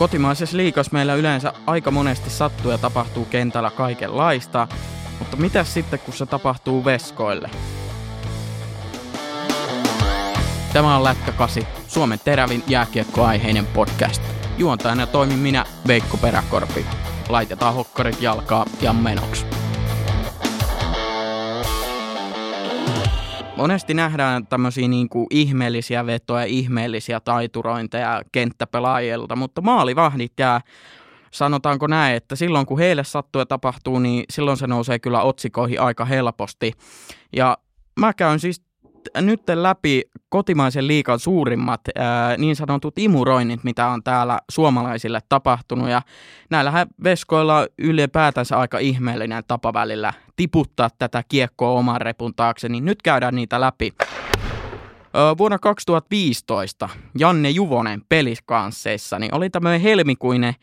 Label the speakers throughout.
Speaker 1: Kotimaisessa liikas meillä yleensä aika monesti sattuu ja tapahtuu kentällä kaikenlaista, mutta mitä sitten kun se tapahtuu veskoille? Tämä on Lätkä 8, Suomen terävin jääkiekkoaiheinen podcast. Juontajana toimin minä, Veikko Peräkorpi. Laitetaan hokkarit jalkaa ja menoksi. Monesti nähdään tämmöisiä niin kuin ihmeellisiä vetoja, ihmeellisiä taiturointeja kenttäpelaajilta, mutta maalivahdit jää sanotaanko näin, että silloin kun heille sattuu ja tapahtuu, niin silloin se nousee kyllä otsikoihin aika helposti. Ja mä käyn siis nyt läpi kotimaisen liikan suurimmat ää, niin sanotut imuroinnit, mitä on täällä suomalaisille tapahtunut. Ja näillähän veskoilla ylipäätänsä aika ihmeellinen tapa välillä tiputtaa tätä kiekkoa oman repun taakse, niin nyt käydään niitä läpi. Vuonna 2015 Janne Juvonen peliskansseissa niin oli tämmöinen helmikuinen,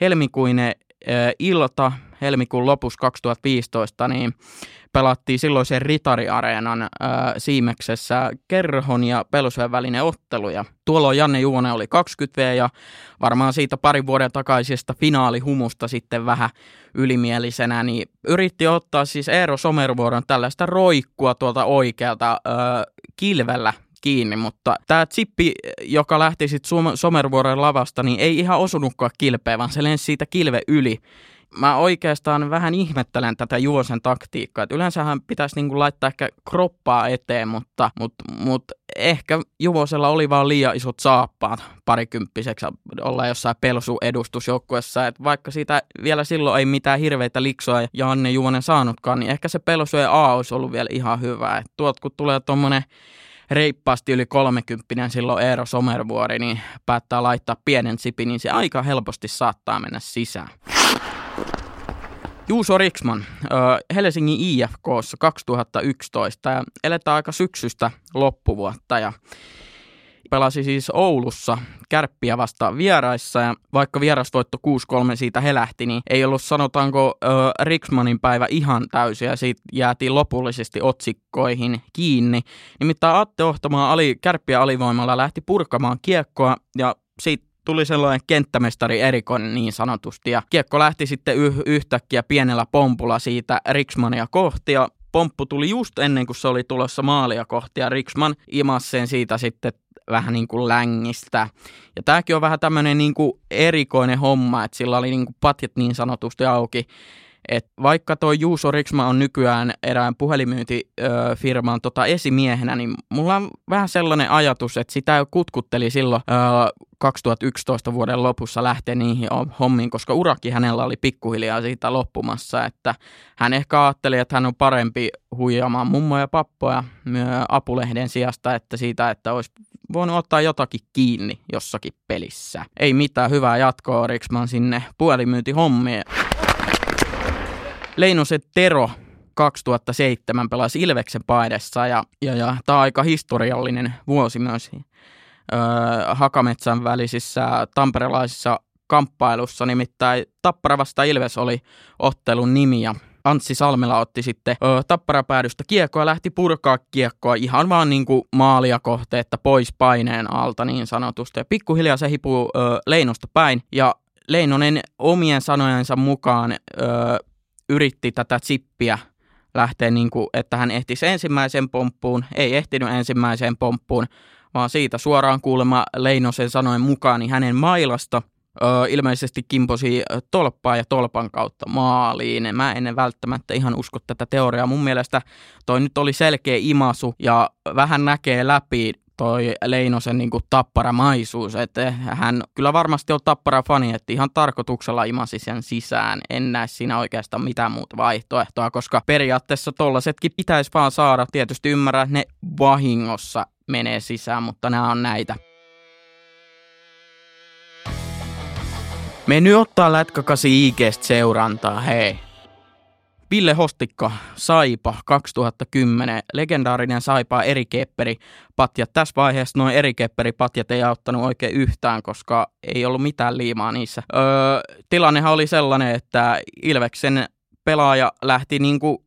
Speaker 1: helmikuinen ilta helmikuun lopussa 2015, niin pelattiin silloisen Ritari-areenan äh, Siimeksessä kerhon ja Pelsujen välinen ottelu. Ja tuolloin Janne Juvonen oli 20V ja varmaan siitä parin vuoden takaisesta finaalihumusta sitten vähän ylimielisenä, niin yritti ottaa siis Eero Somervuoron tällaista roikkua tuolta oikealta äh, kilvellä kiinni, mutta tämä chippi, joka lähti sitten Somervuoren lavasta, niin ei ihan osunutkaan kilpeen, vaan se lensi siitä kilve yli mä oikeastaan vähän ihmettelen tätä Juosen taktiikkaa. Et yleensähän pitäisi niinku laittaa ehkä kroppaa eteen, mutta, mutta, mutta ehkä Juvosella oli vaan liian isot saappaat parikymppiseksi olla jossain pelsuedustusjoukkuessa. Et vaikka siitä vielä silloin ei mitään hirveitä liksoa Janne Juvonen saanutkaan, niin ehkä se pelsujen A olisi ollut vielä ihan hyvä. Et tuot kun tulee tuommoinen reippaasti yli 30 silloin Eero Somervuori, niin päättää laittaa pienen sipin, niin se aika helposti saattaa mennä sisään. Juuso Riksman, Helsingin IFKssa 2011 ja eletään aika syksystä loppuvuotta ja pelasi siis Oulussa kärppiä vastaan vieraissa ja vaikka vierasvoitto 6-3 siitä helähti, niin ei ollut sanotaanko ö, Riksmanin päivä ihan täysin ja siitä jäätiin lopullisesti otsikkoihin kiinni. Nimittäin Atte Ohtamaa ali, kärppiä alivoimalla lähti purkamaan kiekkoa ja siitä tuli sellainen kenttämestari erikoinen niin sanotusti. Ja kiekko lähti sitten yh- yhtäkkiä pienellä pompulla siitä Riksmania kohti ja pomppu tuli just ennen kuin se oli tulossa maalia kohti ja Riksman imasi sen siitä sitten vähän niin kuin längistä. Ja tämäkin on vähän tämmöinen niin kuin erikoinen homma, että sillä oli niin kuin patjat niin sanotusti auki. Et vaikka tuo Juuso Riksma on nykyään erään puhelimyyntifirman tota esimiehenä, niin mulla on vähän sellainen ajatus, että sitä kutkutteli silloin ö, 2011 vuoden lopussa lähteä niihin hommiin, koska urakin hänellä oli pikkuhiljaa siitä loppumassa, että hän ehkä ajatteli, että hän on parempi huijaamaan mummoja ja pappoja apulehden sijasta, että siitä, että olisi voinut ottaa jotakin kiinni jossakin pelissä. Ei mitään hyvää jatkoa Riksman sinne puhelimyyntihommiin. Leinosen Tero 2007 pelasi Ilveksen paidessa ja, ja, ja tämä on aika historiallinen vuosi myös öö, Hakametsän välisissä tamperelaisissa kamppailussa, nimittäin Tappara vasta Ilves oli ottelun nimi ja Anssi Salmela otti sitten ö, tapparapäädystä kiekkoa ja lähti purkaa kiekkoa ihan vaan niin kuin maalia kohti, että pois paineen alta niin sanotusti. Ja pikkuhiljaa se hipuu ö, Leinosta päin ja Leinonen omien sanojensa mukaan ö, yritti tätä chippiä lähteä niin kuin, että hän ehtisi ensimmäiseen pomppuun, ei ehtinyt ensimmäiseen pomppuun, vaan siitä suoraan kuulema Leinosen sanoen mukaan niin hänen mailasta ö, ilmeisesti kimposi tolppaa ja tolpan kautta maaliin. Mä en välttämättä ihan usko tätä teoriaa. Mun mielestä toi nyt oli selkeä imasu ja vähän näkee läpi toi Leinosen niin kuin tapparamaisuus, että hän kyllä varmasti on tappara fani, että ihan tarkoituksella imasi sen sisään. En näe siinä oikeastaan mitään muuta vaihtoehtoa, koska periaatteessa tollasetkin pitäisi vaan saada. Tietysti ymmärrä, että ne vahingossa menee sisään, mutta nämä on näitä. Me nyt ottaa lätkäkasi IGstä seurantaa, hei. Ville Hostikka, Saipa 2010, legendaarinen Saipa Eri Kepperi patjat. Tässä vaiheessa noin Eri Kepperi patjat ei auttanut oikein yhtään, koska ei ollut mitään liimaa niissä. Öö, tilannehan oli sellainen, että Ilveksen pelaaja lähti niinku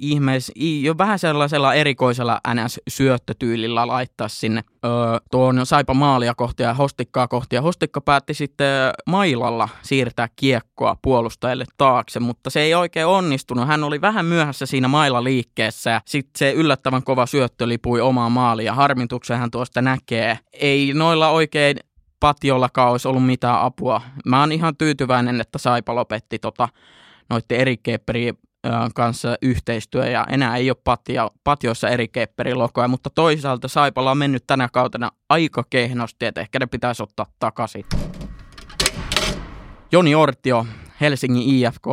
Speaker 1: ihmeis, jo vähän sellaisella erikoisella NS-syöttötyylillä laittaa sinne öö, tuon Saipa maalia kohti ja Hostikkaa kohti. Ja Hostikka päätti sitten mailalla siirtää kiekkoa puolustajille taakse, mutta se ei oikein onnistunut. Hän oli vähän myöhässä siinä mailla liikkeessä ja sitten se yllättävän kova syöttö lipui omaan maaliin ja harmituksen hän tuosta näkee. Ei noilla oikein patiollakaan olisi ollut mitään apua. Mä oon ihan tyytyväinen, että Saipa lopetti tota, noiden eri kanssa yhteistyö ja enää ei ole patio, patioissa eri lokoja, mutta toisaalta Saipalla on mennyt tänä kautena aika kehnosti, että ehkä ne pitäisi ottaa takaisin. Joni Ortio, Helsingin IFK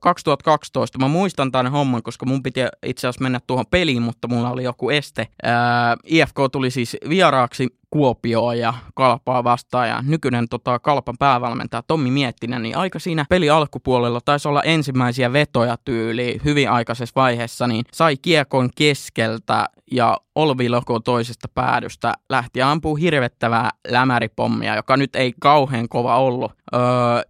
Speaker 1: 2012. Mä muistan tämän homman, koska mun piti itse asiassa mennä tuohon peliin, mutta mulla oli joku este. IFK tuli siis vieraaksi Kuopioa ja Kalpaa vastaan ja nykyinen tota, Kalpan päävalmentaja Tommi Miettinen, niin aika siinä peli alkupuolella taisi olla ensimmäisiä vetoja tyyli hyvin aikaisessa vaiheessa, niin sai kiekon keskeltä ja Olvi Loko toisesta päädystä lähti ampuu hirvettävää lämäripommia, joka nyt ei kauhean kova ollut öö,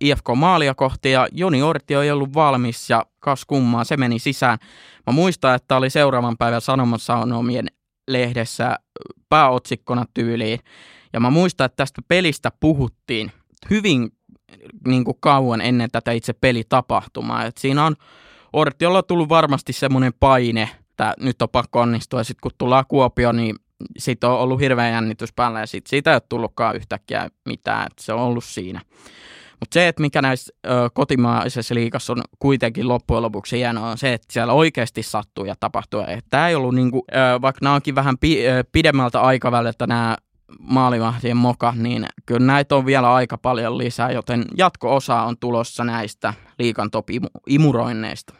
Speaker 1: IFK maalia kohti ja Joni Orti ei ollut valmis ja kas kummaa, se meni sisään. Mä muistan, että oli seuraavan päivän Sanomasanomien lehdessä pääotsikkona tyyliin. Ja mä muistan, että tästä pelistä puhuttiin hyvin niin kuin kauan ennen tätä itse pelitapahtumaa. Et siinä on Ortiolla tullut varmasti semmoinen paine, että nyt on pakko onnistua. Sitten kun tullaan Kuopio, niin siitä on ollut hirveä jännitys päällä ja sit siitä ei ole tullutkaan yhtäkkiä mitään. Et se on ollut siinä. Mutta se, että mikä näissä ö, kotimaisessa liikassa on kuitenkin loppujen lopuksi hienoa, on se, että siellä oikeasti sattuu ja tapahtuu. Tämä ei ollut, niinku, ö, vaikka nämä onkin vähän pi, ö, pidemmältä aikaväliltä nämä maalivahtien moka, niin kyllä näitä on vielä aika paljon lisää, joten jatko-osa on tulossa näistä liikan top imuroinneista.